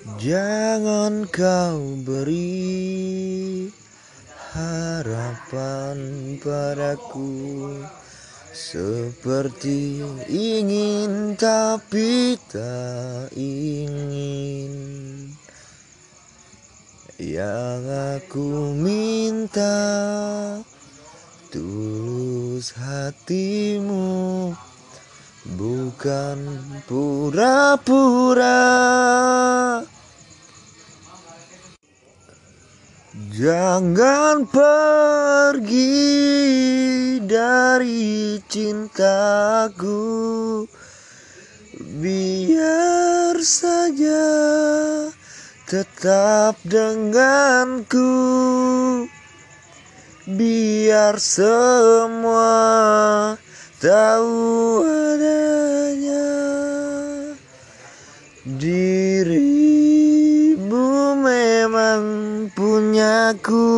Jangan kau beri harapan padaku Seperti ingin tapi tak ingin. Yang aku minta tulus hatimu Bukan pura-pura. Jangan pergi dari cintaku. Biar saja tetap denganku. Biar semua tahu adanya Dirimu memang punyaku